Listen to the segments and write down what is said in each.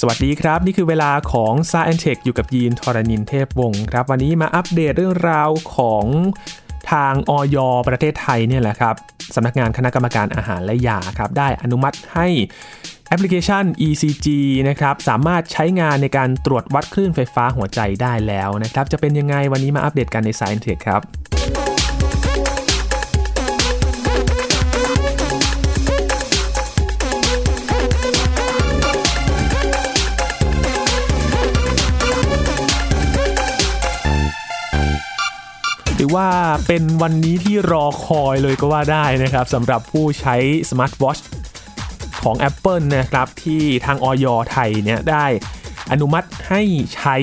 สวัสดีครับ นี่คือเวลาของ s า e n t e c h อยู่กับยีนทรณินเทพวงศ์ครับ วันนี้มาอัปเดตเรื่องราวของทางออยประเทศไทยเนี่ยแหละครับสำนักงานคณะกรรมการอาหารและยาครับ ได้อนุมัติให้แอปพลิเคชัน ECG นะครับ สามารถใช้งานในการตรวจวัดคลื่นไฟฟ้าหัวใจได้แล้วนะครับ จะเป็นยังไงวันนี้มาอัปเดตกันใน Science Tech ครับ ว่าเป็นวันนี้ที่รอคอยเลยก็ว่าได้นะครับสำหรับผู้ใช้สมาร์ทวอชของ Apple นะครับที่ทางอย.ไทยเนี่ยได้อนุมัติให้ใช้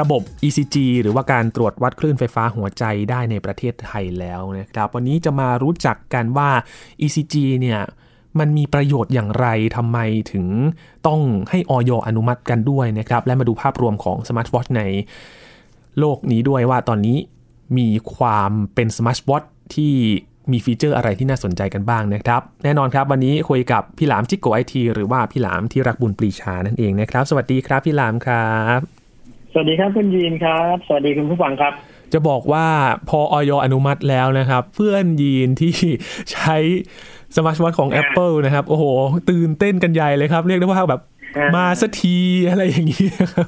ระบบ ECG หรือว่าการตรวจวัดคลื่นไฟฟ้าหัวใจได้ในประเทศไทยแล้วนะครับ วันนี้จะมารู้จักกันว่า ECG เนี่ยมันมีประโยชน์อย่างไรทำไมถึงต้องให้อย.อนุมัติกันด้วยนะครับ และมาดูภาพรวมของสมาร์ทวอชในโลกนี้ด้วยว่าตอนนี้ มีความเป็นสมาร์ทวอทที่มีฟีเจอร์อะไรที่น่าสนใจกันบ้างนะครับ แน่นอนครับวันนี้คุยกับพี่หลามจิ๊กโก๋ไอทีหรือว่าพี่หลามที่รักบุญปรีชานั่นเองนะครับ สวัสดีครับพี่หลามครับ สวัสดีครับคุณยีนครับ สวัสดีคุณผู้ฟังครับ จะบอกว่าพออย.อนุมัติแล้วนะครับ เพื่อนยีนที่ใช้สมาร์ทวอทของ Apple นะครับ โอ้โห ตื่นเต้นกันใหญ่เลยครับ เรียกได้ว่าแบบ มาสักทีอะไรอย่างนี้ครับ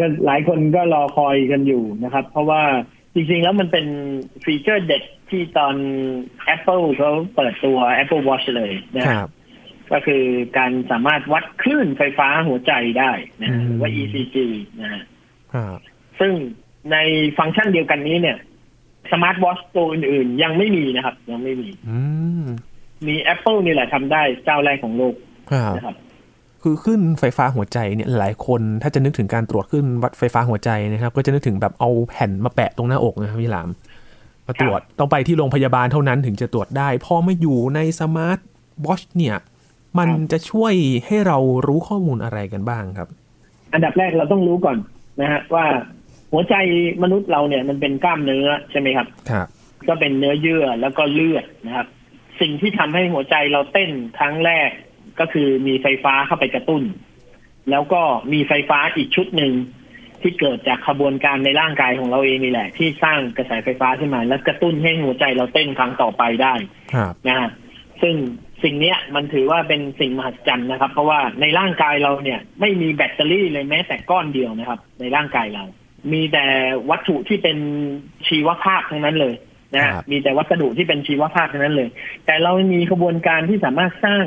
ก็หลายคนก็รอคอยกันอยู่นะครับ เพราะว่าจริงๆแล้วมันเป็นฟีเจอร์เด็ดที่ตอน Apple เขาเปิดตัว Apple Watch เลยนะครับ ก็คือการสามารถวัดคลื่นไฟฟ้าหัวใจได้นะหรือว่า ECG นะฮะซึ่งในฟังก์ชันเดียวกันนี้เนี่ยสมาร์ทวอชตัวอื่นๆ ยังไม่มีนะครับ ยังไม่มีมี Apple นี่แหละทำได้เจ้าแรกของโลกนะ ครับคือขึ้นไฟฟ้าหัวใจเนี่ยหลายคนถ้าจะนึกถึงการตรวจขึ้นวัดไฟฟ้าหัวใจนะครับ ก็จะนึกถึงแบบเอาแผ่นมาแปะตรงหน้าอกนะครับพี่หลามมาตรวจต้องไปที่โรงพยาบาลเท่านั้นถึงจะตรวจได้ พอมาอยู่ในสมาร์ทวอชเนี่ย มันจะช่วยให้เรารู้ข้อมูลอะไรกันบ้างครับ อันดับแรกเราต้องรู้ก่อนนะฮะว่าหัวใจมนุษย์เราเนี่ยมันเป็นกล้ามเนื้อใช่ไหมครับครับ ก็เป็นเนื้อเยื่อแล้วก็เลือดนะครับ สิ่งที่ทำให้หัวใจเราเต้นครั้งแรก ก็คือมีไฟฟ้าเข้าไปกระตุ้น แล้วก็มีไฟฟ้าอีกชุดหนึ่งที่เกิดจากขบวนการในร่างกายของเราเองนี่แหละ ที่สร้างกระแสไฟฟ้าขึ้นมา แล้วกระตุ้นให้หัวใจเราเต้นครั้งต่อไปได้นะฮะซึ่งสิ่งเนี้ยมันถือว่าเป็นสิ่งมหัศจรรย์นะครับ เพราะว่าในร่างกายเราเนี่ย ไม่มีแบตเตอรี่เลยแม้แต่ก้อนเดียวนะครับ ในร่างกายเรา มีแต่วัตถุที่เป็นชีวภาพทั้งนั้นเลยนะมีแต่วัสดุที่เป็นชีวภาพทั้งนั้นเลย แต่เรามีขบวนการที่สามารถสร้าง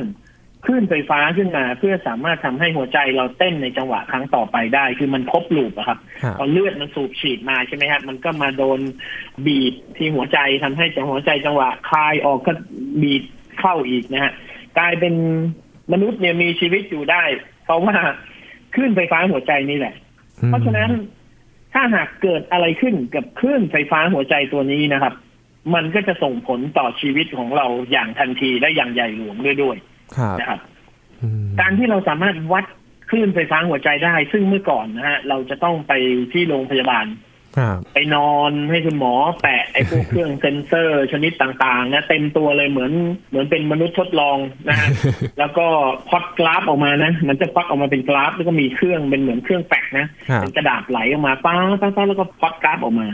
คลื่นไฟฟ้าขึ้นมา เพื่อสามารถทำให้หัวใจเราเต้นในจังหวะครั้งต่อไปได้ คือมันครบลูปอะครับพอเลือดมันสูบฉีดมาใช่ไหมครับมันก็มาโดนบีบที่หัวใจทำให้จังหัวใจจังหวะคลายออกก็บีบเข้าอีกนะฮะกลายเป็นมนุษย์เนี่ยมีชีวิตอยู่ได้ เพราะว่าคลื่นไฟฟ้าหัวใจนี่แหละ เพราะฉะนั้นถ้าหากเกิดอะไรขึ้นกับคลื่นไฟฟ้าหัวใจตัวนี้นะครับ มันก็จะส่งผลต่อชีวิตของเราอย่างทันทีและอย่างใหญ่หลวงด้วยด้วย นะครับการที่เราสามารถวัดคลื่นไฟฟ้าหัวใจได้ ซึ่งเมื่อก่อนนะฮะเราจะต้องไปที่โรงพยาบาลไปนอนให้คุณหมอแปะไอ้พวกเครื่องเซนเซอร์ชนิดต่างๆนะเต็มตัวเลยเหมือนเหมือนเป็นมนุษย์ทดลองนะฮะแล้วก็พอดกราฟออกมานะ มันจะพักออกมาเป็นกราฟ แล้วก็มีเครื่องเป็นเหมือนเครื่องแปะนะเป็นกระดาษไหลออกมาป้าป้าป้าแล้วก็พอดกราฟออกมา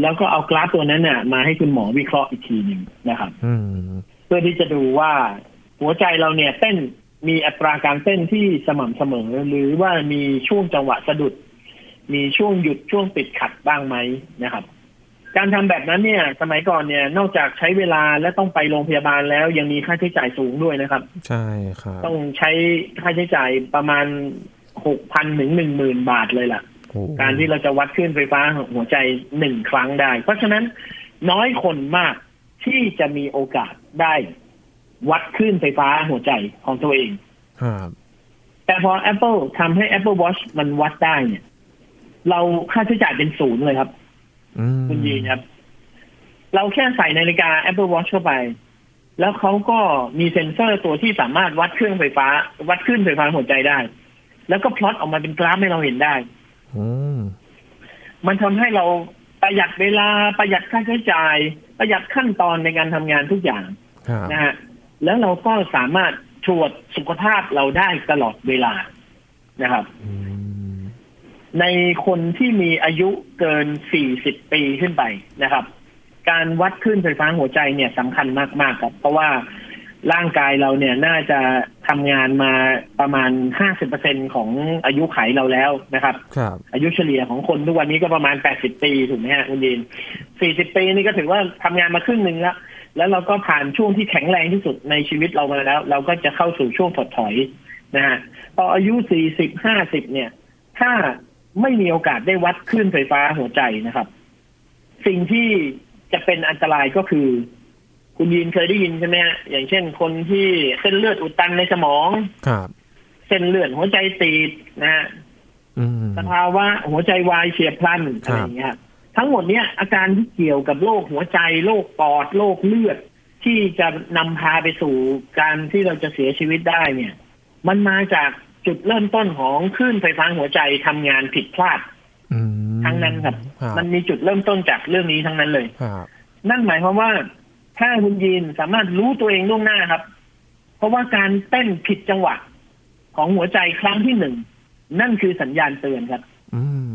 แล้วก็เอากราฟตัวนั้นน่ะมาให้คุณหมอวิเคราะห์อีกทีหนึ่งนะครับเพื่อที่จะดูว่า หัวใจเราเนี่ยเต้นมีอัตราการเต้นที่สม่ำเสมอ หรือว่ามีช่วงจังหวะสะดุด มีช่วงหยุดช่วงติดขัดบ้างไหมนะครับ การทำแบบนั้นเนี่ย สมัยก่อนเนี่ยนอกจากใช้เวลาและต้องไปโรงพยาบาลแล้วยังมีค่าใช้จ่ายสูงด้วยนะครับ ใช่ครับต้องใช้ค่าใช้จ่ายประมาณหกพันถึงหนึ่งหมื่นบาทเลยล่ะ การที่เราจะวัดคลื่นไฟฟ้าหัวใจหนึ่งครั้งได้ เพราะฉะนั้นน้อยคนมากที่จะมีโอกาสได้ วัดคลื่นไฟฟ้าหัวใจของตัวเองแต่พอ Apple ทำให้ Apple Watch มันวัดได้เนี่ย เราค่าใช้จ่ายเป็นศูนย์เลยครับคุณยีนครับ เราแค่ใส่นาฬิกา Apple Watch เข้าไป แล้วเขาก็มีเซ็นเซอร์ตัวที่สามารถวัดเครื่องไฟฟ้า วัดคลื่นไฟฟ้าหัวใจได้ แล้วก็พลอตออกมาเป็นกราฟให้เราเห็นได้มันทำให้เราประหยัดเวลาประหยัดค่าใช้จ่าย ประหยัดขั้นตอนในการทำงานทุกอย่างนะฮะ แล้วเราก็สามารถตรวจสุขภาพเราได้ตลอดเวลานะครับอืมในคนที่มีอายุเกิน 40 ปีขึ้นไปนะครับ การวัดคลื่นไฟฟ้าหัวใจเนี่ยสำคัญมาก ๆ ครับ เพราะว่าร่างกายเราเนี่ยน่าจะทำงานมาประมาณ 50%ของอายุไขเราแล้วนะครับครับอายุเฉลี่ยของคนทุกวันนี้ก็ประมาณ 80 ปีถูกไหมฮะคุณดิน40 ปีนี่ก็ถือว่าทำงานมาครึ่งหนึ่งแล้ว แล้วเราก็ผ่านช่วงที่แข็งแรงที่สุดในชีวิตเรามาแล้ว เราก็จะเข้าสู่ช่วงถดถอยนะฮะพออายุ40 50เนี่ย ถ้าไม่มีโอกาสได้วัดคลื่นไฟฟ้าหัวใจนะครับ สิ่งที่จะเป็นอันตรายก็คือ คุณยินเคยได้ยินใช่ไหมฮะอย่างเช่นคนที่เส้นเลือดอุดตันในสมองครับ เส้นเลือดหัวใจตีบนะฮะอืมสภาวะหัวใจวายเฉียบพลันครับอะไรอย่างเงี้ยครับ ทั้งหมดเนี้ยอาการที่เกี่ยวกับโรคหัวใจโรคปอดโรคเลือด ที่จะนำพาไปสู่การที่เราจะเสียชีวิตได้เนี่ย มันมาจากจุดเริ่มต้นของคลื่นไฟฟ้าหัวใจทำงานผิดพลาดอืมทั้งนั้นครับครับ มันมีจุดเริ่มต้นจากเรื่องนี้ทั้งนั้นเลยครับนั่นหมายความว่า ถ้าคุณยีนสามารถรู้ตัวเองล่วงหน้าครับ เพราะว่าการเต้นผิดจังหวะของหัวใจครั้งที่หนึ่งนั่นคือสัญญาณเตือนครับอืม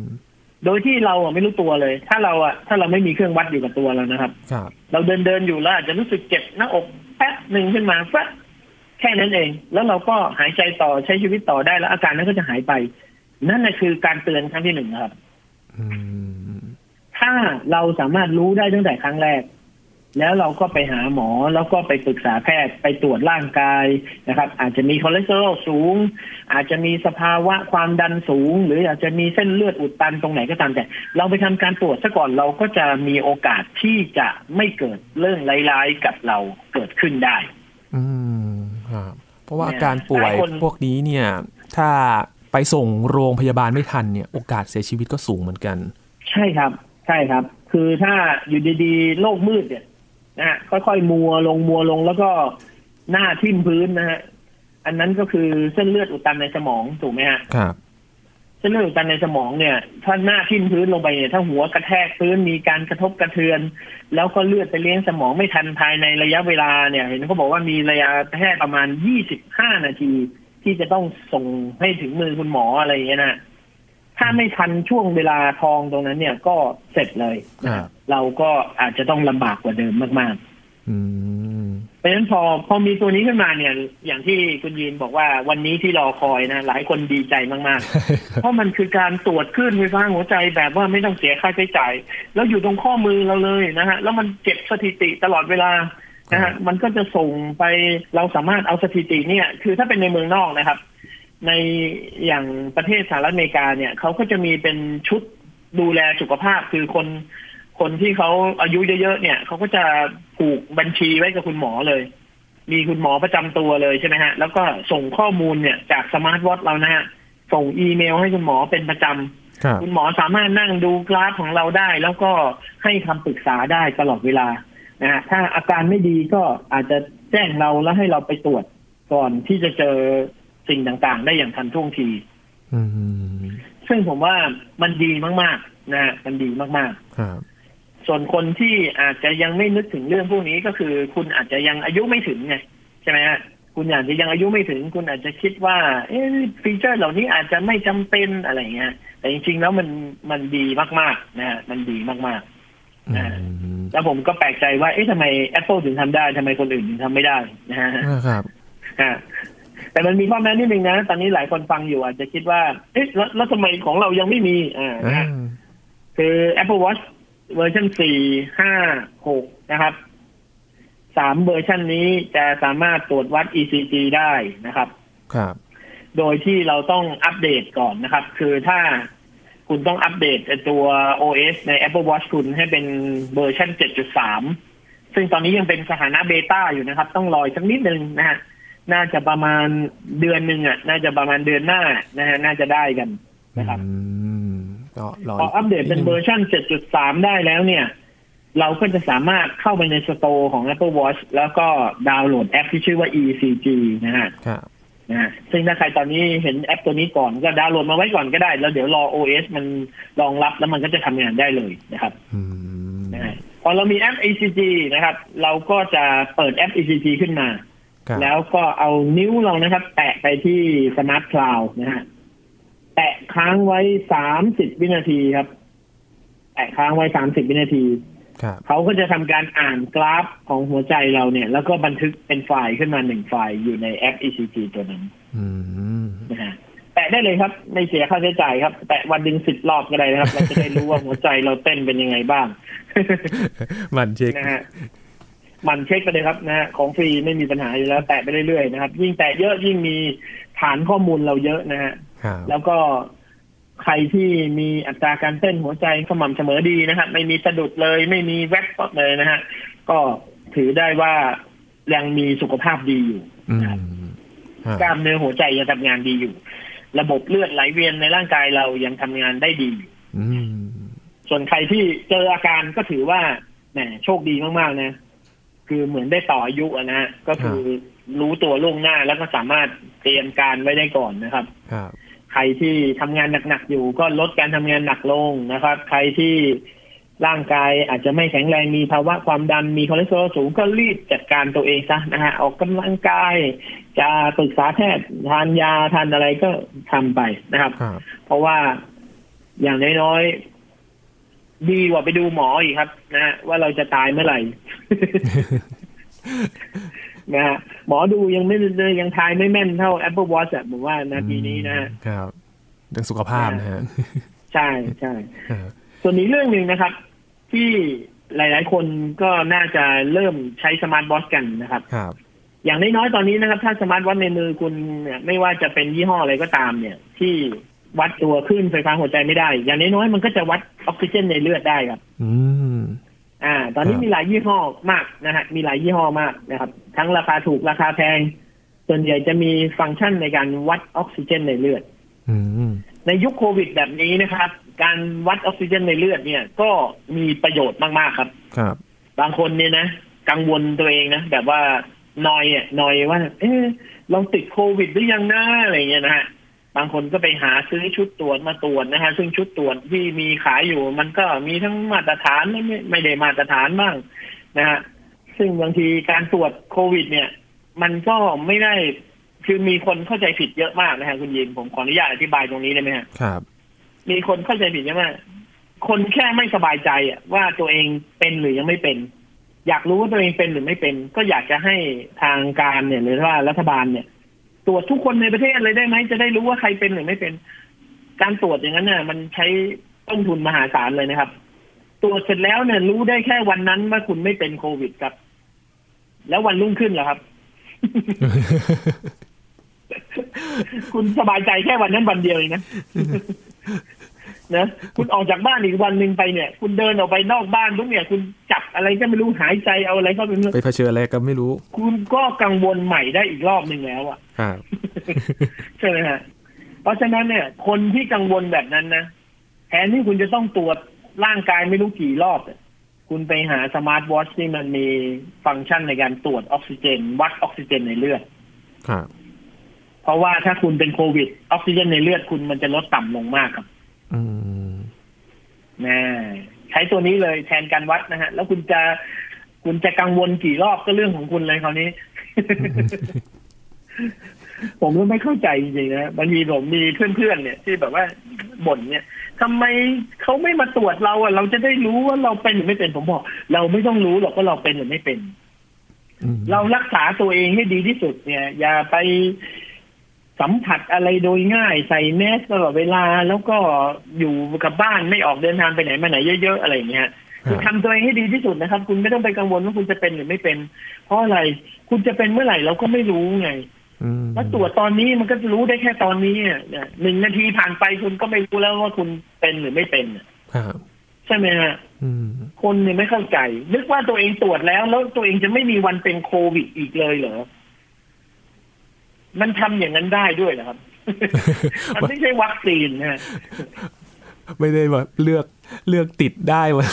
โดยที่เราอะไม่รู้ตัวเลย ถ้าเราอะถ้าเราไม่มีเครื่องวัดอยู่กับตัวเรานะครับ ครับ เราเดินเดินอยู่แล้วอาจจะรู้สึกเจ็บหน้าอกแป๊บหนึ่งขึ้นมาแป๊บแค่นั้นเอง แล้วเราก็หายใจต่อใช้ชีวิตต่อได้แล้ว อาการนั้นก็จะหายไป นั่นแหละคือการเตือนครั้งที่หนึ่งนะครับอืมถ้าเราสามารถรู้ได้ตั้งแต่ครั้งแรก แล้วเราก็ไปหาหมอแล้วก็ไปปรึกษาแพทย์ไปตรวจร่างกายนะครับ อาจจะมีคอเลสเตอรอลสูง อาจจะมีสภาวะความดันสูง หรืออาจจะมีเส้นเลือดอุดตันตรงไหนก็ตามแต่ เราไปทำการตรวจซะก่อนเราก็จะมีโอกาสที่จะไม่เกิดเรื่องร้ายๆกับเราเกิดขึ้นได้ อืมครับเพราะว่าเนี่ยอาการป่วยหลายคนพวกนี้เนี่ย ถ้าไปส่งโรงพยาบาลไม่ทันเนี่ยโอกาสเสียชีวิตก็สูงเหมือนกัน ใช่ครับ ใช่ครับ คือถ้าอยู่ดีๆโลกมืดเนี่ย นะฮะค่อยๆมัวลงมัวลงแล้วก็หน้าทิ่มพื้นนะฮะอันนั้นก็คือเส้นเลือดอุดตันในสมองถูกไหมฮะครับเส้นเลือดอุดตันในสมองเนี่ย ถ้าหน้าทิ่มพื้นลงไปเนี่ยถ้าหัวกระแทกพื้นมีการกระทบกระเทือน แล้วก็เลือดไปเลี้ยงสมองไม่ทันภายในระยะเวลาเนี่ย เห็นเขาบอกว่ามีระยะแพทย์ประมาณ25นาที ที่จะต้องส่งให้ถึงมือคุณหมออะไรอย่างเงี้ยนะ ถ้าไม่ทันช่วงเวลาทองตรงนั้นเนี่ยก็เสร็จเลยนะครับเราก็อาจจะต้องลำบากกว่าเดิมมากอืมๆเพราะฉะนั้นพอพอมีตัวนี้ขึ้นมาเนี่ย อย่างที่คุณยีนบอกว่าวันนี้ที่รอคอยนะ หลายคนดีใจมากๆ เพราะมันคือการตรวจคลื่นไฟฟ้าหัวใจแบบว่าไม่ต้องเสียค่าใช้จ่าย แล้วอยู่ตรงข้อมือเราเลยนะฮะ แล้วมันเก็บสถิติตลอดเวลานะฮะมันก็จะส่งไปเราสามารถเอาสถิติเนี่ย คือถ้าเป็นในเมืองนอกนะครับ ในอย่างประเทศสหรัฐอเมริกาเนี่ยเขาก็จะมีเป็นชุดดูแลสุขภาพคือคนคนที่เขาอายุเยอะๆเนี่ยเขาก็จะผูกบัญชีไว้กับคุณหมอเลย มีคุณหมอประจำตัวเลยใช่ไหมฮะ แล้วก็ส่งข้อมูลเนี่ยจากสมาร์ทวอทเรานะฮะส่งอีเมลให้คุณหมอเป็นประจำครับคุณหมอสามารถนั่งดูกราฟของเราได้ แล้วก็ให้คำปรึกษาได้ตลอดเวลานะฮะถ้าอาการไม่ดีก็อาจจะแจ้งเราแล้วให้เราไปตรวจก่อนที่จะเจอ สิ่งต่างๆ ได้อย่างทันท่วงทีอืมซึ่งผมว่ามันดีมากๆนะฮะมันดีมากครับๆส่วนคนที่อาจจะยังไม่นึกถึงเรื่องพวกนี้ก็คือ คุณอาจจะยังอายุไม่ถึงไงใช่ไหมฮะคุณอาจจะยังอายุไม่ถึง คุณอาจจะคิดว่า เอ๊ะฟีเจอร์เหล่านี้อาจจะไม่จำเป็นอะไรเงี้ย แต่จริงๆแล้วมันมันดีมากๆนะฮะมันดีมากๆอืมแล้วผมก็แปลกใจว่า เอ๊ะทำไม Apple ถึงทำได้ทำไมคนอื่นถึงทำไม่ได้นะฮะครับอ่า แต่มันมีข้อแม้นิดนึงนะ ตอนนี้หลายคนฟังอยู่อาจจะคิดว่า เอ๊ะแล้วแล้วทำไมของเรายังไม่มีอ่านะอ่าฮะคือ Apple Watch เวอร์ชันสี่ห้าหกนะครับสามเวอร์ชันนี้จะสามารถตรวจวัด ECG ได้นะครับ ครับ โดยที่เราต้องอัปเดตก่อนนะครับ คือถ้าคุณต้องอัปเดตไอ้ตัว OS ใน Apple Watch คุณให้เป็นเวอร์ชัน7.3 ซึ่งตอนนี้ยังเป็นสถานะเบต้าอยู่นะครับ ต้องรออีกสักนิดนึงนะฮะ น่าจะประมาณเดือนหนึ่งอะ น่าจะประมาณเดือนหน้านะฮะน่าจะได้กันนะครับอืมก็รอพออัปเดตเป็นเวอร์ชัน7.3 ได้แล้วเนี่ย เราก็จะสามารถเข้าไปในสโตร์ของ Apple Watch แล้วก็ดาวน์โหลดแอปที่ชื่อว่า ECG นะฮะครับนะฮะซึ่งถ้าใครตอนนี้เห็นแอปตัวนี้ก่อนก็ดาวน์โหลดมาไว้ก่อนก็ได้ แล้วเดี๋ยวรอ OS มันรองรับแล้วมันก็จะทำงานได้เลยนะครับอืมนะฮะพอเรามีแอป ECG นะครับ เราก็จะเปิดแอป ECG ขึ้นมาครับ แล้วก็เอานิ้วเรานะครับ แตะไปที่smart crown นะฮะแตะค้างไว้สามสิบวินาทีครับ แตะค้างไว้สามสิบวินาทีครับเขาก็จะทำการอ่านกราฟของหัวใจเราเนี่ย แล้วก็บันทึกเป็นไฟล์ขึ้นมาหนึ่งไฟล์อยู่ในแอป ECG ตัวนั้นอืมนะฮะแตะได้เลยครับ ไม่เสียค่าใช้จ่ายครับ แตะวันหนึ่งสิบรอบก็ได้นะครับ เราจะได้รู้ว่าหัวใจเราเต้นเป็นยังไงบ้าง มันเช็คนะฮะห มันเช็คไปเลยครับนะฮะของฟรีไม่มีปัญหาอยู่แล้ว แตะไปเรื่อยๆนะครับ ยิ่งแตะเยอะยิ่งมีฐานข้อมูลเราเยอะนะฮะครับแล้วก็ใครที่มีอัตราการเต้นหัวใจสม่ำเสมอดีนะฮะไม่มีสะดุดเลยไม่มีแวบเลยนะฮะก็ถือได้ว่ายังมีสุขภาพดีอยู่อืนะครับมครับกล้ามเนื้อหัวใจยังทำงานดีอยู่ ระบบเลือดไหลเวียนในร่างกายเรายังทำงานได้ดีอยู่อืมส่วนใครที่เจออาการก็ถือว่าแหมโชคดีมากๆนะ คือเหมือนได้ต่ออายุอะนะฮะก็คือรู้ตัวล่วงหน้าแล้วก็สามารถเตรียมการไว้ได้ก่อนนะครับครับใครที่ทำงานหนักๆอยู่ก็ลดการทำงานหนักลงนะครับ ใครที่ร่างกายอาจจะไม่แข็งแรงมีภาวะความดันมีคอเลสเตอรอลสูงก็รีบจัดการตัวเองซะนะฮะออกกำลังกาย จะปรึกษาแพทย์ทานยาทานอะไรก็ทำไปนะครับครับ เพราะว่าอย่างน้อยๆ ดีกว่าไปดูหมออีกครับนะฮะว่าเราจะตายเมื่อไหร่นะฮะหมอดูยังไม่เลยยังทายไม่แม่นเท่า Apple Watch อะผมว่านาทีนี้นะฮะครับเรื่องสุขภาพนะฮะใช่ใช่ครับส่วนนี้เรื่องหนึ่งนะครับ ที่หลาย ๆ คนก็น่าจะเริ่มใช้สมาร์ทวอทกันนะครับ ครับ อย่างน้อยๆตอนนี้นะครับ ถ้าสมาร์ทวอทในมือคุณเนี่ยไม่ว่าจะเป็นยี่ห้ออะไรก็ตามเนี่ย ที่ วัดตัวคลื่นไฟฟ้าหัวใจไม่ได้ อย่างน้อยๆมันก็จะวัดออกซิเจนในเลือดได้ครับ อืม อ่า ตอนนี้ครับมีหลายยี่ห้อมากนะฮะ มีหลายยี่ห้อมากนะครับ ทั้งราคาถูกราคาแพง ส่วนใหญ่จะมีฟังก์ชันในการวัดออกซิเจนในเลือด อืม ในยุคโควิดแบบนี้นะครับ การวัดออกซิเจนในเลือดเนี่ย ก็มีประโยชน์มากๆครับ ครับ บางคนเนี่ยนะกังวลตัวเองนะแบบว่านอยอะนอยว่า เอ๊ะเราติดโควิดหรือยังนะอะไรเงี้ยนะฮะ บางคนก็ไปหาซื้อชุดตรวจมาตรวจนะฮะซึ่งชุดตรวจที่มีขายอยู่ มันก็มีทั้งมาตรฐานไม่ไม่ไม่ได้มาตรฐานบ้างนะฮะซึ่งบางทีการตรวจโควิด เนี่ย มันก็ไม่ได้คือมีคนเข้าใจผิดเยอะมากนะฮะคุณยินผมขออนุญาตอธิบายตรงนี้ได้ไหมฮะครับ มีคนเข้าใจผิดใช่ไหมคนแค่ไม่สบายใจอะว่าตัวเองเป็นหรือยังไม่เป็น อยากรู้ว่าตัวเองเป็นหรือไม่เป็น ก็อยากจะให้ทางการเนี่ย หรือว่ารัฐบาลเนี่ย ตรวจทุกคนในประเทศเลยได้ไหมจะได้รู้ว่าใครเป็นหรือไม่เป็น การตรวจอย่างนั้นเนี่ยมันใช้ต้นทุนมหาศาลเลยนะครับ ตรวจเสร็จแล้วเนี่ย รู้ได้แค่วันนั้นว่าคุณไม่เป็นโควิดครับ แล้ววันรุ่งขึ้นเหรอครับ คุณสบายใจแค่วันนั้นวันเดียวเองนะ นะคุณออกจากบ้านอีกวันหนึ่งไปเนี่ย คุณเดินออกไปนอกบ้านทุกเนี่ย คุณจับอะไรก็ไม่รู้หายใจเอาอะไรก็ไม่รู้ไปเผชิญอะไรก็ไม่รู้ คุณก็กังวลใหม่ได้อีกรอบหนึ่งแล้วอะครับใช่ไหมฮะเพราะฉะนั้นเนี่ย คนที่กังวลแบบนั้นนะแทนที่คุณจะต้องตรวจร่างกายไม่รู้กี่รอบเนี่ยคุณไปหาสมาร์ทวอทที่มันมีฟังก์ชันในการตรวจออกซิเจน วัดออกซิเจนในเลือดครับเพราะว่าถ้าคุณเป็นโควิดออกซิเจนในเลือดคุณมันจะลดต่ำลงมากครับ อืมนะใช้ตัวนี้เลยแทนการวัดนะฮะ แล้วคุณจะคุณจะกังวลกี่รอบก็เรื่องของคุณเลยคราวนี้ ผมก็ไม่เข้าใจจริงๆนะบางทีผมมีเพื่อนๆเนี่ย ที่แบบว่าบ่นเนี่ยทำไมเขาไม่มาตรวจเราอะ เราจะได้รู้ว่าเราเป็นหรือไม่เป็นผมบอก เราไม่ต้องรู้หรอกว่าเราเป็นหรือไม่เป็นอืมเรารักษาตัวเองให้ดีที่สุดเนี่ย อย่าไป สัมผัสอะไรโดยง่ายใส่แมสตลอดเวลาแล้วก็อยู่กับบ้านไม่ออกเดินทางไปไหนมาไหนเยอะๆอะไรอย่างเงี้ยคือทำตัวเองให้ดีที่สุดนะครับ คุณไม่ต้องไปกังวลว่าคุณจะเป็นหรือไม่เป็น เพราะอะไรคุณจะเป็นเมื่อไหร่เราก็ไม่รู้ไงอืมแล้วตรวจตอนนี้มันก็จะรู้ได้แค่ตอนนี้อะเนี่ยหนึ่งนาทีผ่านไปคุณก็ไม่รู้แล้วว่าคุณเป็นหรือไม่เป็นอะครับใช่ไหมฮะอืมคนเนี่ยไม่เข้าใจ นึกว่าตัวเองตรวจแล้ว แล้วตัวเองจะไม่มีวันเป็นโควิดอีกเลยเหรอ มันทำอย่างนั้นได้ด้วยเหรอครับ มันไม่ใช่วัคซีนนะฮะไม่ได้แบบเลือกเลือกติดได้ว่า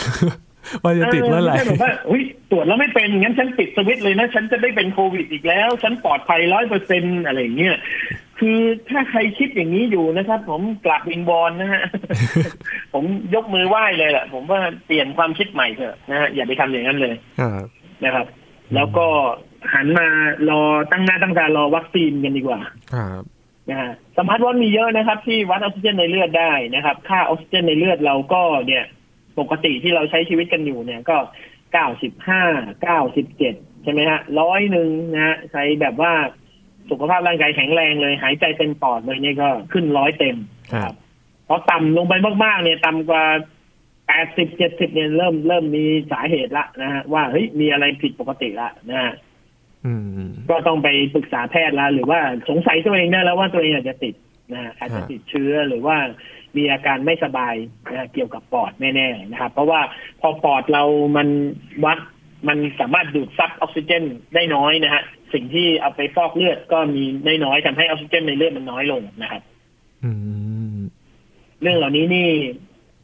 ว่าจะติดเมื่อไหร่ไม่ใช่แบบว่าอุ้ยตรวจแล้วไม่เป็นงั้นฉันปิดสวิตช์เลยนะฉันจะได้เป็นโควิดอีกแล้ว ฉันปลอดภัยร้อยเปอร์เซ็นอะไรอย่างเงี้ยคือถ้าใครคิดอย่างนี้อยู่นะครับ ผมกลับวิงบอลนะฮะผมยกมือไหว้เลยแหละผมว่าเปลี่ยนความคิดใหม่เถอะนะฮะอย่าไปทำอย่างนั้นเลยครับนะครับ แล้วก็ หันมารอตั้งหน้าตั้งตารอวัคซีนกันดีกว่า ครับนะฮะสมาร์ทวอทมีเยอะนะครับ ที่วัดออกซิเจนในเลือดได้นะครับ ค่าออกซิเจนในเลือดเราก็เนี่ย ปกติที่เราใช้ชีวิตกันอยู่เนี่ยก็เก้าสิบห้าเก้าสิบเจ็ดใช่ไหมฮะร้อยหนึ่งนะฮะใช้แบบว่าสุขภาพร่างกายแข็งแรงเลย หายใจเต็มปอดเลยเนี่ยก็ขึ้นร้อยเต็มครับพอต่ำลงไปมากๆ เนี่ย ต่ำกว่าแปดสิบเจ็ดสิบเนี่ยเริ่มเริ่มมีสาเหตุละนะฮะว่าเฮ้ยมีอะไรผิดปกติละนะฮะอืม ก็ต้องไปปรึกษาแพทย์แล้วหรือว่าสงสัยตัวเองได้แล้วว่าตัวเองอาจจะติดนะฮะอาจจะติดเชื้อหรือว่ามีอาการไม่สบายนะฮะเกี่ยวกับปอดแน่ๆนะครับ เพราะว่าพอปอดเรามันวัดมันสามารถดูดซับออกซิเจนได้น้อยนะฮะสิ่งที่เอาไปฟอกเลือดก็มีได้น้อยทำให้ออกซิเจนในเลือดมันน้อยลงนะครับอืมเรื่องเหล่านี้นี่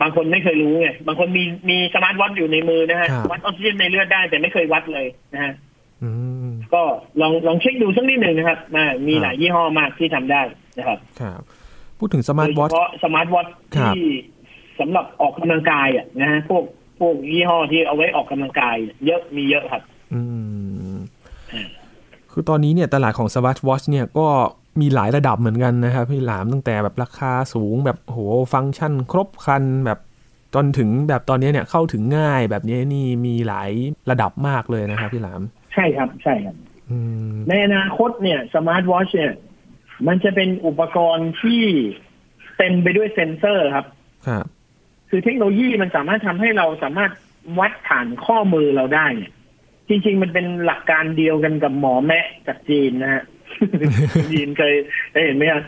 บางคนไม่เคยรู้ไงบางคนมีมีสมาร์ทวอทอยู่ในมือนะฮะครับวัดออกซิเจนในเลือดได้แต่ไม่เคยวัดเลยนะฮะอืม ก็ลองลองเช็คดูสักนิดหนึ่งนะครับนะมีครับหลายยี่ห้อมากที่ทำได้นะครับครับพูดถึงสมาร์ทโดยเฉทพาะสมาร์ทวอทครับที่สำหรับออกกำลังกายอะนะฮะพวกพวกยี่ห้อที่เอาไว้ออกกำลังกาย เยอะมีเยอะครับอืมอืมคือตอนนี้เนี่ยตลาดของสมาร์ทวอชเนี่ยก็มีหลายระดับเหมือนกันนะครับพี่หลามตั้งแต่แบบราคาสูงแบบโหฟังก์ชันครบครันแบบจนถึงแบบตอนนี้เนี่ยเข้าถึงง่ายแบบนี้นี่มีหลายระดับมากเลยนะครับพี่หลาม ใช่ครับใช่ครับอืมในอนาคตเนี่ยสมาร์ทวอชเนี่ยมันจะเป็นอุปกรณ์ที่เต็มไปด้วยเซ็นเซอร์ครับครับคือเทคโนโลยีมันสามารถทำให้เราสามารถวัดผ่านข้อมือเราได้เนี่ยจริง ๆ มันเป็นหลักการเดียวกันกับหมอแมะจากจีนนะฮะจีนเคยได้เห็นไหมครับ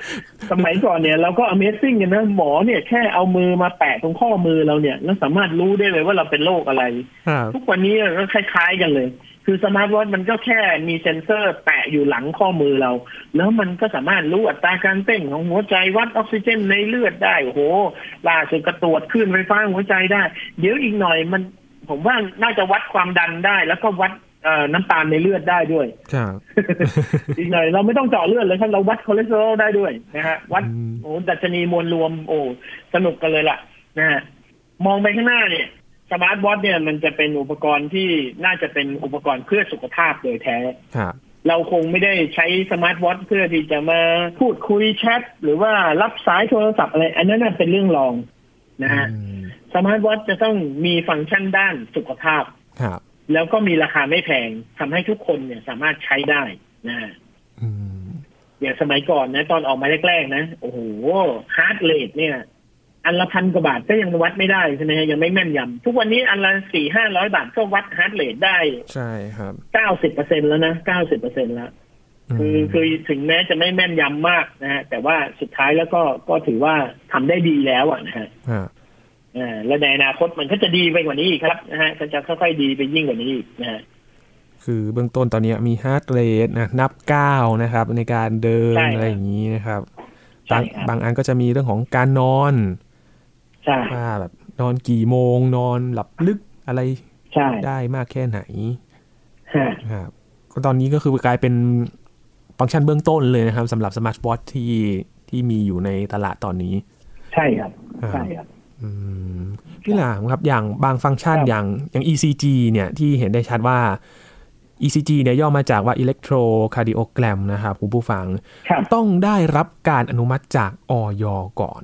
สมัยก่อนเนี่ยเราก็ Amazing กันนะหมอเนี่ยแค่เอามือมาแปะตรงข้อมือเราเนี่ยแล้วสามารถรู้ได้เลยว่าเราเป็นโรคอะไรครับทุกวันนี้ก็คล้าย ๆ กันเลย คือสมาร์ทวอทมันก็แค่มีเซ็นเซอร์แปะอยู่หลังข้อมือเรา แล้วมันก็สามารถรู้อัตราการเต้นของหัวใจวัดออกซิเจนในเลือดได้โอ้โหล่าสุดก็ตรวจคลื่นไฟฟ้าหัวใจได้ เดี๋ยวอีกหน่อยมัน ผมว่าน่าจะวัดความดันได้ แล้วก็วัดเอ่อน้ำตาลในเลือดได้ด้วยครับอีกหน่อยเราไม่ต้องเจาะเลือดเลยครับเราวัดคอเลสเตอรอลได้ด้วยนะฮะวัดอืมโอ้ดัชนีมวลรวม โอ้สนุกกันเลยล่ะนะฮะมองไปข้างหน้าเนี่ย สมาร์ทวอทเนี่ยมันจะเป็นอุปกรณ์ที่น่าจะเป็นอุปกรณ์เพื่อสุขภาพโดยแท้ครับเราคงไม่ได้ใช้สมาร์ทวอทเพื่อที่จะมาพูดคุยแชทหรือว่ารับสายโทรศัพท์อะไร อันนั้นนะเป็นเรื่องรองนะฮะอืมสมาร์ทวอทจะต้องมีฟังก์ชันด้านสุขภาพครับแล้วก็มีราคาไม่แพงทำให้ทุกคนเนี่ยสามารถใช้ได้นะฮะอืมอย่างสมัยก่อนนะ ตอนออกมาแรกๆนะ โอ้โห heart rate เนี่ย อันละพันกว่าบาทก็ยังวัดไม่ได้ใช่ไหมฮะยังไม่แม่นยำทุกวันนี้อันละสี่ห้าร้อยบาทก็วัด heart rate ได้ ใช่ครับเก้าสิบเปอร์เซ็นต์แล้วนะเก้าสิบเปอร์เซ็นต์แล้วคือคือถึงแม้จะไม่แม่นยำมากนะฮะแต่ว่าสุดท้ายแล้วก็ก็ถือว่าทำได้ดีแล้วอะนะฮะครับอ่าและในอนาคตมันก็จะดีไปกว่านี้อีกครับนะฮะก็จะค่อยๆดีไปยิ่งกว่านี้อีกนะฮะคือเบื้องต้นตอนนี้มีฮาร์ดเรทนะนับก้าวนะครับ ในการเดินใช่ครับอะไรอย่างนี้นะครับใช่บางครับบางอันก็จะมีเรื่องของการนอน ใช่ว่าแบบนอนกี่โมงนอนหลับลึกอะไรใช่ได้มากแค่ไหนฮะครับก็ตอนนี้ก็คือกลายเป็นฟังก์ชันเบื้องต้นเลยนะครับสำหรับสมาร์ทวอทที่ที่มีอยู่ในตลาดตอนนี้ ใช่ครับอ่าใช่ครับอืมพี่หลามครับอย่างบางฟังก์ชันครับอย่างอย่าง ECG เนี่ยที่เห็นได้ชัดว่า ECG เนี่ยย่อมาจากว่า electrocardiogram นะครับคุณผู้ฟังครับต้องได้รับการอนุมัติจากอย.ก่อน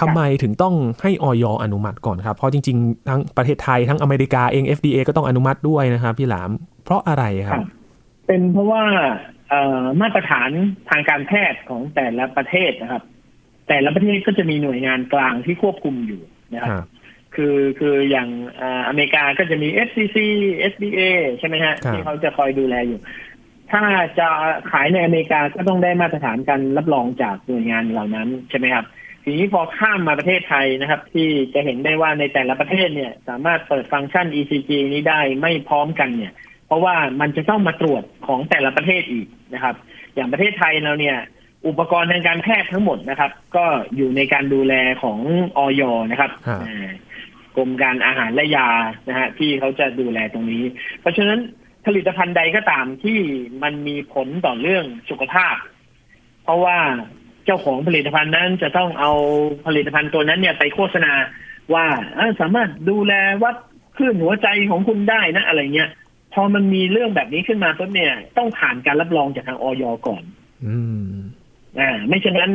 ทำไมถึงต้องให้อย.อนุมัติก่อนครับ เพราะจริง ๆ ทั้งประเทศไทยทั้งอเมริกาเอง FDA ก็ต้องอนุมัติด้วยนะครับพี่หลาม เพราะอะไรคครัรับบเป็นเพราะว่าเอ่อมาตรฐานทางการแพทย์ของแต่ละประเทศนะครับ แต่ละประเทศก็จะมีหน่วยงานกลางที่ควบคุมอยู่นะครับครับคือคืออย่างอ่าอเมริกาก็จะมี FCC SBA ใช่ไหมฮะครับที่เขาจะคอยดูแลอยู่ ถ้าจะขายในอเมริกาก็ต้องได้มาตรฐานการรับรองจากหน่วยงานเหล่านั้นใช่ไหมครับ ทีนี้พอข้ามมาประเทศไทยนะครับ ที่จะเห็นได้ว่าในแต่ละประเทศเนี่ย สามารถเปิดฟังก์ชัน ECG นี้ได้ไม่พร้อมกันเนี่ย เพราะว่ามันจะต้องมาตรวจของแต่ละประเทศอีกนะครับ อย่างประเทศไทยเราเนี่ย อุปกรณ์ทางการแพทย์ทั้งหมดนะครับ ก็อยู่ในการดูแลของออยนะครับครับอ่ากรมการอาหารและยานะฮะที่เขาจะดูแลตรงนี้ เพราะฉะนั้นผลิตภัณฑ์ใดก็ตามที่มันมีผลต่อเรื่องสุขภาพ เพราะว่าเจ้าของผลิตภัณฑ์นั้นจะต้องเอาผลิตภัณฑ์ตัวนั้นเนี่ยไปโฆษณาว่าสามารถดูแลวัดคลื่นหัวใจของคุณได้นะอะไรเงี้ยพอมันมีเรื่องแบบนี้ขึ้นมาปุ๊บเนี่ย ต้องผ่านการรับรองจากทางอย.ก่อน อืมอ่าไม่เช่นนั้น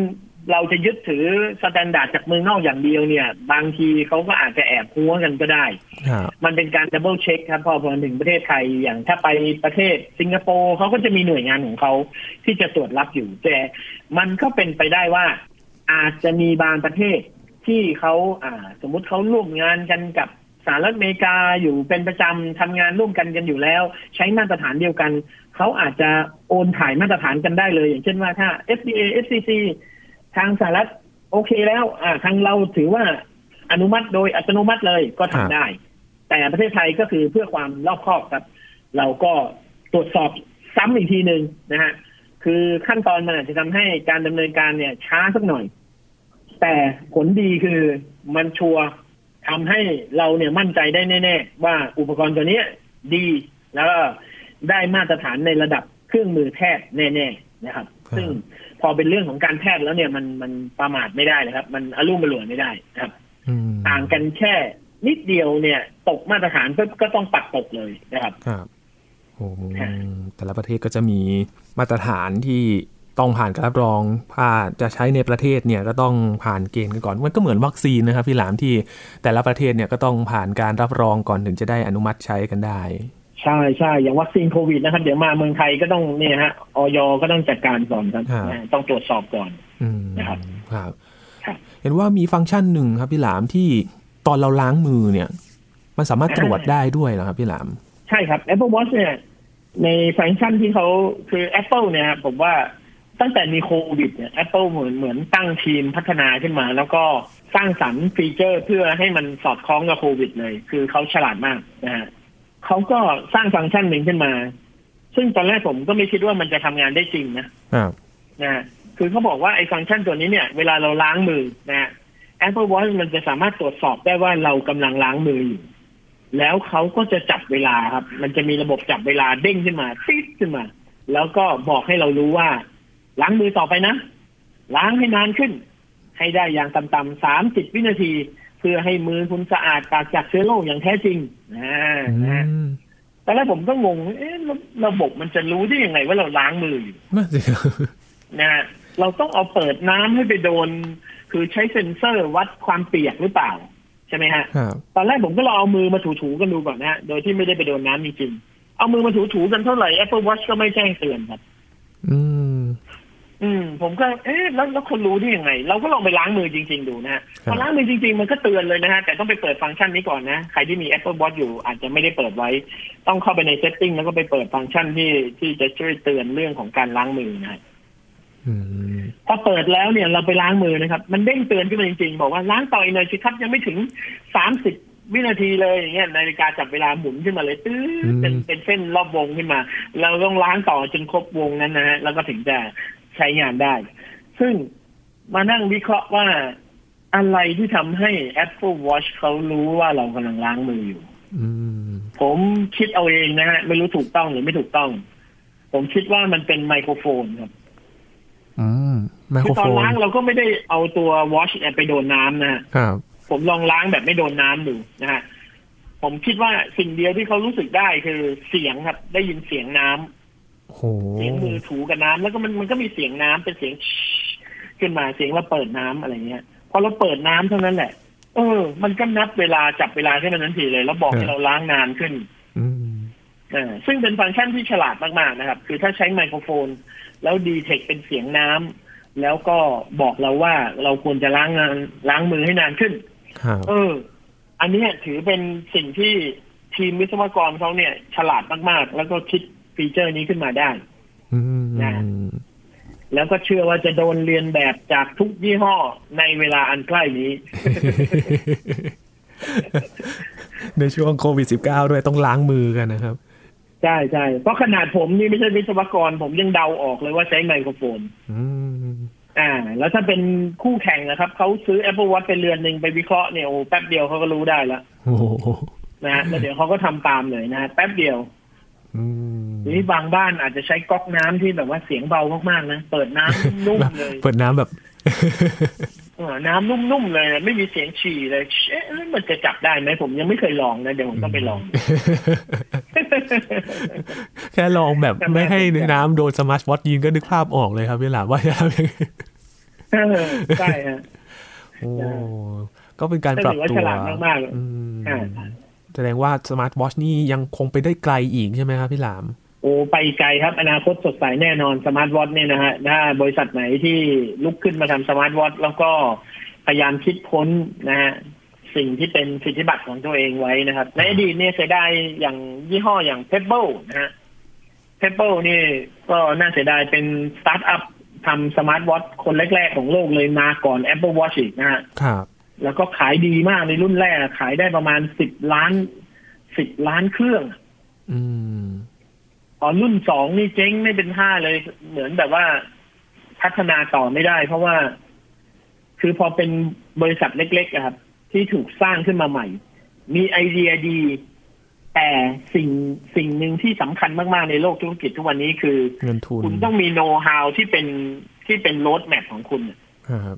เราจะยึดถือ standard จากเมืองนอกอย่างเดียวเนี่ย บางทีเขาก็อาจจะแอบฮั้วกันก็ได้ครับมันเป็นการ double check ครับ พอพอถึงประเทศไทยอย่างถ้าไปประเทศสิงคโปร์เขาก็จะมีหน่วยงานของเขาที่จะตรวจรับอยู่ แต่มันก็เป็นไปได้ว่า อาจจะมีบางประเทศที่เขาอ่า สมมุติเขาร่วมงานกันกับสหรัฐอเมริกาอยู่เป็นประจำทำงานร่วมกันกันอยู่แล้ว ใช้มาตรฐานเดียวกัน เขาอาจจะโอนถ่ายมาตรฐานกันได้เลย อย่างเช่นว่าถ้า FDA FCC ทางสหรัฐโอเคแล้ว อ่า ทางเราถือว่าอนุมัติโดยอัตโนมัติเลยก็ทำได้ แต่ประเทศไทยก็คือเพื่อความรอบคอบครับ เราก็ตรวจสอบซ้ำอีกทีหนึ่งนะฮะคือขั้นตอนมันอาจจะทำให้การดำเนินการเนี่ยช้าสักหน่อย แต่ผลดีคือมันชัวร์ทำให้เราเนี่ยมั่นใจได้แน่ ๆ ว่าอุปกรณ์ตัวเนี้ยดีแล้วก็ได้มาตรฐานในระดับเครื่องมือแพทย์แน่ ๆ นะครับครับซึ่ง พอเป็นเรื่องของการแพทย์แล้วเนี่ยมันมันประมาทไม่ได้นะครับ มันอารมณ์มารวยไม่ได้นะครับอืมต่างกันแค่นิดเดียวเนี่ย ตกมาตรฐานปุ๊บก็ต้องปัดตกเลยนะครับครับโอ้ค่ะแต่ละประเทศก็จะมีมาตรฐานที่ต้องผ่านการรับรองถ้าจะใช้ในประเทศเนี่ยก็ต้องผ่านเกณฑ์กันก่อน มันก็เหมือนวัคซีนนะครับพี่หลามที่แต่ละประเทศเนี่ยก็ต้องผ่านการรับรองก่อนถึงจะได้อนุมัติใช้กันได้ ใช่ใช่อย่างวัคซีนโควิดนะครับ เดี๋ยวมาเมืองไทยก็ต้องเนี่ยฮะออยก็ต้องจัดการก่อนครับครับนะต้องตรวจสอบก่อนอืมนะครับครับครับ เห็นว่ามีฟังก์ชันหนึ่งครับพี่หลามที่ตอนเราล้างมือเนี่ย มันสามารถตรวจได้ด้วยเหรอครับพี่หลาม ใช่ครับ Apple Watch เนี่ยในฟังก์ชันที่เขาคือ Apple เนี่ยครับผมว่าตั้งแต่มีโควิดเนี่ย Apple เหมือนเหมือนตั้งทีมพัฒนาขึ้นมา แล้วก็สร้างสรรค์ฟีเจอร์เพื่อให้มันสอดคล้องกับโควิดเลย คือเขาฉลาดมากนะฮะ เขาก็สร้างฟังก์ชันหนึ่งขึ้นมา ซึ่งตอนแรกผมก็ไม่คิดว่ามันจะทำงานได้จริงนะครับนะฮะคือเขาบอกว่าไอ้ฟังก์ชันตัวนี้เนี่ย เวลาเราล้างมือนะฮะ Apple Watch มันจะสามารถตรวจสอบได้ว่าเรากำลังล้างมืออยู่แล้วเขาก็จะจับเวลาครับ มันจะมีระบบจับเวลาเด้งขึ้นมาติ๊ดขึ้นมา แล้วก็บอกให้เรารู้ว่า ล้างมือต่อไปนะ ล้างให้นานขึ้น ให้ได้อย่างต่ำๆสามสิบวินาทีเพื่อให้มือคุณสะอาดปราศจากเชื้อโรคอย่างแท้จริงอ่าอืนะฮะมตอนแรกผมก็งง เอ๊ะระระบบมันจะรู้ได้ยังไงว่าเราล้างมืออยู่น่าสินะฮะเราต้องเอาเปิดน้ำให้ไปโดน คือใช้เซ็นเซอร์วัดความเปียกหรือเปล่า ใช่ไหมฮะครับตอนแรกผมก็ลองเอามือมาถูๆกันดูก่อนนะฮะโดยที่ไม่ได้ไปโดนน้ำจริงๆ เอามือมาถูๆกันเท่าไหร่ Apple Watch ก็ไม่แจ้งเตือนครับ อืม อืมผมก็เอ๊ะแล้วแล้วคนรู้ได้ยังไง เราก็ลองไปล้างมือจริง ๆ ดูนะฮะครับพอล้างมือจริง ๆ มันก็เตือนเลยนะฮะแต่ต้องไปเปิดฟังก์ชันนี้ก่อนนะใครที่มี Apple Watch อยู่อาจจะไม่ได้เปิดไว้ ต้องเข้าไปใน setting แล้วก็ไปเปิดฟังก์ชันที่ที่จะช่วยเตือนเรื่องของการล้างมือนะฮะอืมพอเปิดแล้วเนี่ยเราไปล้างมือนะครับ มันเด้งเตือนขึ้นมาจริงๆ บอกว่าล้างต่ออีกหน่อยสิครับยังไม่ถึงสามสิบวินาทีเลยอย่างเงี้ยนาฬิกาจับเวลาหมุนขึ้นมาเลยตื้อเป็นเป็นเส้นรอบวงขึ้นมา เราต้องล้างต่อจนครบวงนั้นนะฮะแล้วก็ถึงจะ ใช้งานได้ ซึ่งมานั่งวิเคราะห์ว่าอะไรที่ทำให้ Apple Watch เขารู้ว่าเรากำลังล้างมืออยู่อืมผมคิดเอาเองนะฮะ ไม่รู้ถูกต้องหรือไม่ถูกต้อง ผมคิดว่ามันเป็นไมโครโฟนครับอืมไมโคคืรอตอโฟนนล้างเราก็ไม่ได้เอาตัววอชเนี่ยไปโดนน้ำนะฮะครับ ผมลองล้างแบบไม่โดนน้ำดูนะฮะผมคิดว่าสิ่งเดียวที่เขารู้สึกได้คือเสียงครับ ได้ยินเสียงน้ำโห เสียงมือถูกับน้ำแล้วก็มันมันก็มีเสียงน้ำเป็นเสียงขึ้นมาเสียงเราเปิดน้ำอะไรเงี้ยพอเราเปิดน้ำเท่านั้นแหละ เออ มันก็นับเวลาจับเวลาขึ้นมาทันทีเลย แล้วบอกให้เราล้างนานขึ้นอืมอ่าซึ่งเป็นฟังก์ชันที่ฉลาดมากๆนะครับ คือถ้าใช้ไมโครโฟน แล้วดีเทคเป็นเสียงน้ำแล้วก็บอกเราว่าเราควรจะล้างงานล้างมือให้นานขึ้นครับเออ อันเนี้ยถือเป็นสิ่งที่ทีมวิศวกรเขาเนี่ย ฉลาดมากๆ แล้วก็คิด ฟีเจอร์นี้ขึ้นมาได้อืมนะแล้วก็เชื่อว่าจะโดนเรียนแบบจากทุกยี่ห้อในเวลาอันใกล้นี้ ในช่วงโควิด -19 ด้วยต้องล้างมือกันนะครับ ใช่ใช่เพราะขนาดผมนี่ไม่ใช่วิศวกร ผมยังเดาออกเลยว่าใช้ไมโครโฟนอืมอ่า แล้วถ้าเป็นคู่แข่งนะครับ เขาซื้อ Apple Watch ไปเรือนหนึ่งไปวิเคราะห์เนี่ยโอ้แป๊บเดียวเขาก็รู้ได้แล้วโอ้โหนะฮะแล้วเดี๋ยวเขาก็ทำตามเลยนะฮะแป๊บเดียวอืม ทีนี้บางบ้านอาจจะใช้ก๊อกน้ำที่แบบว่าเสียงเบามากๆนะเปิดน้ำนุ่มเลย เปิดน้ำแบบเออน้ำนุ่มๆเลยไม่มีเสียงฉี่เลยเอ๊ะแล้วมันจะจับได้ไหมผมยังไม่เคยลองนะเดี๋ยวผมต้องไปลอง แค่ลองแบบไม่ให้น้ำโดนสมาร์ทวอทยิงก็นึกภาพออกเลยครับพี่หลามว่าจะทำยังไงเออใช่ฮะโอ้ก็เป็นการปรับก็ถือว่าตัฉวลาดมากๆเลยอือ่า แสดงว่าสมาร์ทวอชนี่ยังคงไปได้ไกลอีกใช่ไหมครับพี่หลาม โอ้ไปไกลครับ อนาคตสดใสแน่นอนสมาร์ทวอทเนี่ยนะฮะถ้าบริษัทไหนที่ลุกขึ้นมาทำสมาร์ทวอทแล้วก็พยายามคิดค้นนะฮะสิ่งที่เป็นสิทธิบัตรของตัวเองไว้นะครับ ในอดีตเนี่ยเสียดายอย่างยี่ห้ออย่าง Pebble นะฮะ Pebble นี่ก็น่าเสียดายเป็นสตาร์ทอัพทำสมาร์ทวอทคนแรก ๆ ของโลกเลยมาก่อน Apple Watch อีกนะฮะครับ แล้วก็ขายดีมากในรุ่นแรก ขายได้ประมาณสิบล้านสิบล้านเครื่อง อืมตอนรุ่นสองนี่เจ๊งไม่เป็นท่าเลย เหมือนแบบว่าพัฒนาต่อไม่ได้ เพราะว่า คือพอเป็นบริษัทเล็กๆอะครับ ที่ถูกสร้างขึ้นมาใหม่ มีไอเดียดี แต่สิ่งสิ่งหนึ่งที่สำคัญมาก ๆ ในโลกธุรกิจทุกวันนี้คือเงินทุนคุณต้องมีโน้ตฮาวที่เป็นที่เป็น roadmap ของคุณครับ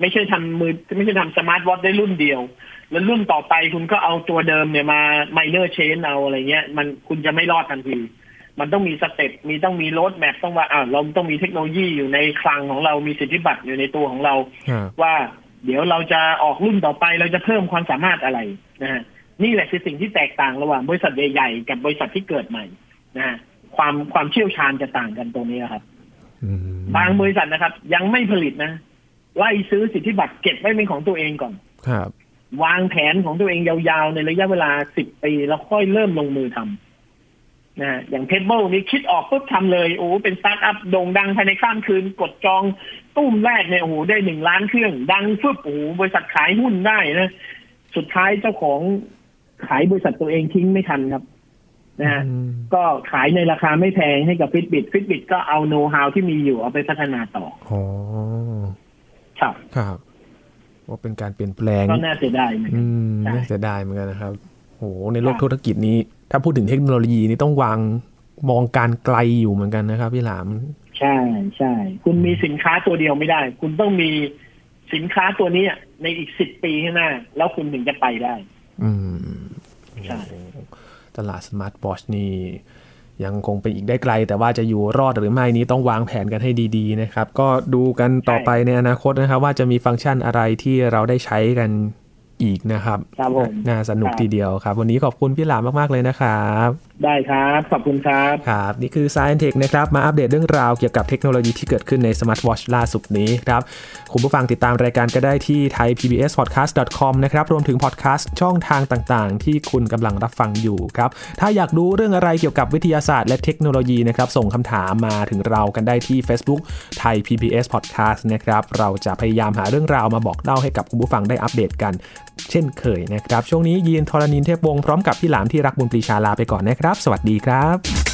ไม่ใช่ทำมือไม่ใช่ทำสมาร์ทวอทได้รุ่นเดียว แล้วรุ่นต่อไปคุณก็เอาตัวเดิมเนี่ยมา minor change เอาอะไรเงี้ย มันคุณจะไม่รอดทันที มันต้องมี step มีต้องมี roadmap ต้องว่าอ่าเราต้องมีเทคโนโลยีอยู่ในคลังของเรามีสิทธิบัตรอยู่ในตัวของเราครับว่าเดี๋ยวเราจะออกรุ่นต่อไปเราจะเพิ่มความสามารถอะไรนะฮะนี่แหละคือสิ่งที่แตกต่างระหว่างบริษัทใหญ่ๆกับบริษัทที่เกิดใหม่นะฮะความความเชี่ยวชาญจะต่างกันตรงนี้ครับอืมบางบริษัทนะครับ ยังไม่ผลิตนะ ไล่ซื้อสิทธิบัตรเก็บไว้เป็นของตัวเองก่อน ครับ วางแผนของตัวเองยาวๆ ในระยะเวลาสิบปีแล้วค่อยเริ่มลงมือทำนะอย่างเพ b เบิลนี่คิดออกปุ๊บทำเลยโอ้เป็นสตาร์ทอัพโด่งดังภายในข้ามคืน กดจองตูมแรกเนี่ยโอ้โหได้หนึ่งล้านเครื่อง ดังฟึบโอ้โหบริษัทขายหุ้นได้นะสุดท้ายเจ้าของขายบริษัทตัวเองทิ้งไม่ทันครับนะฮะอืมก็ขายในราคาไม่แพงให้กับฟิตบิ t ฟิตบิ t ก็เอาโน้ตฮาวที่มีอยู่เอาไปพัฒนาต่ออ๋อ ครับครับว่าเป็นการเปลี่ยนแปลงก็น่าเสียดายเหมือนกัอืนมใช่น่าเสียดายเหมือนกันนะครับโหในโลกธุรกิจนี้ ถ้าพูดถึงเทคโนโลยีนี่ต้องวางมองการไกลอยู่เหมือนกันนะครับ พี่หลาม ใช่ใช่คุณมีสินค้าตัวเดียวไม่ได้ คุณต้องมีสินค้าตัวนี้ในอีกสิบปีข้างหน้า แล้วคุณถึงจะไปได้ อืมใช่ตลาดสมาร์ทวอชนี่ ยังคงไปอีกได้ไกล แต่ว่าจะอยู่รอดหรือไม่นี้ต้องวางแผนกันให้ดีๆนะครับ ก็ดูกันต่อไปในอนาคตนะครับว่าจะมีฟังก์ชันอะไรที่เราได้ใช้กันอีกนะครับครับผมน่าสนุกครับทีเดียวครับ วันนี้ขอบคุณพี่หลามมากๆเลยนะครับ ได้ครับ ขอบคุณครับ ครับ นี่คือ Science Tech นะครับ มาอัปเดตเรื่องราวเกี่ยวกับเทคโนโลยีที่เกิดขึ้นในสมาร์ทวอชล่าสุดนี้ครับ คุณผู้ฟังติดตามรายการก็ได้ที่ thaipbspodcast.com นะครับ รวมถึงพอดแคสต์ช่องทางต่างๆ ที่คุณกำลังรับฟังอยู่ครับ ถ้าอยากรู้เรื่องอะไรเกี่ยวกับวิทยาศาสตร์และเทคโนโลยีนะครับ ส่งคำถามมาถึงเรากันได้ที่ Facebook Thai PBS Podcast นะครับ เราจะพยายามหาเรื่องราวมาบอกเล่าให้กับคุณผู้ฟังได้อัปเดตกัน เช่นเคยนะครับ ช่วงนี้ยีนทรณินเทพวงศ์พร้อมกับพี่หลามที่รักบุญปรีชาลาไปก่อนนะครับ สวัสดีครับ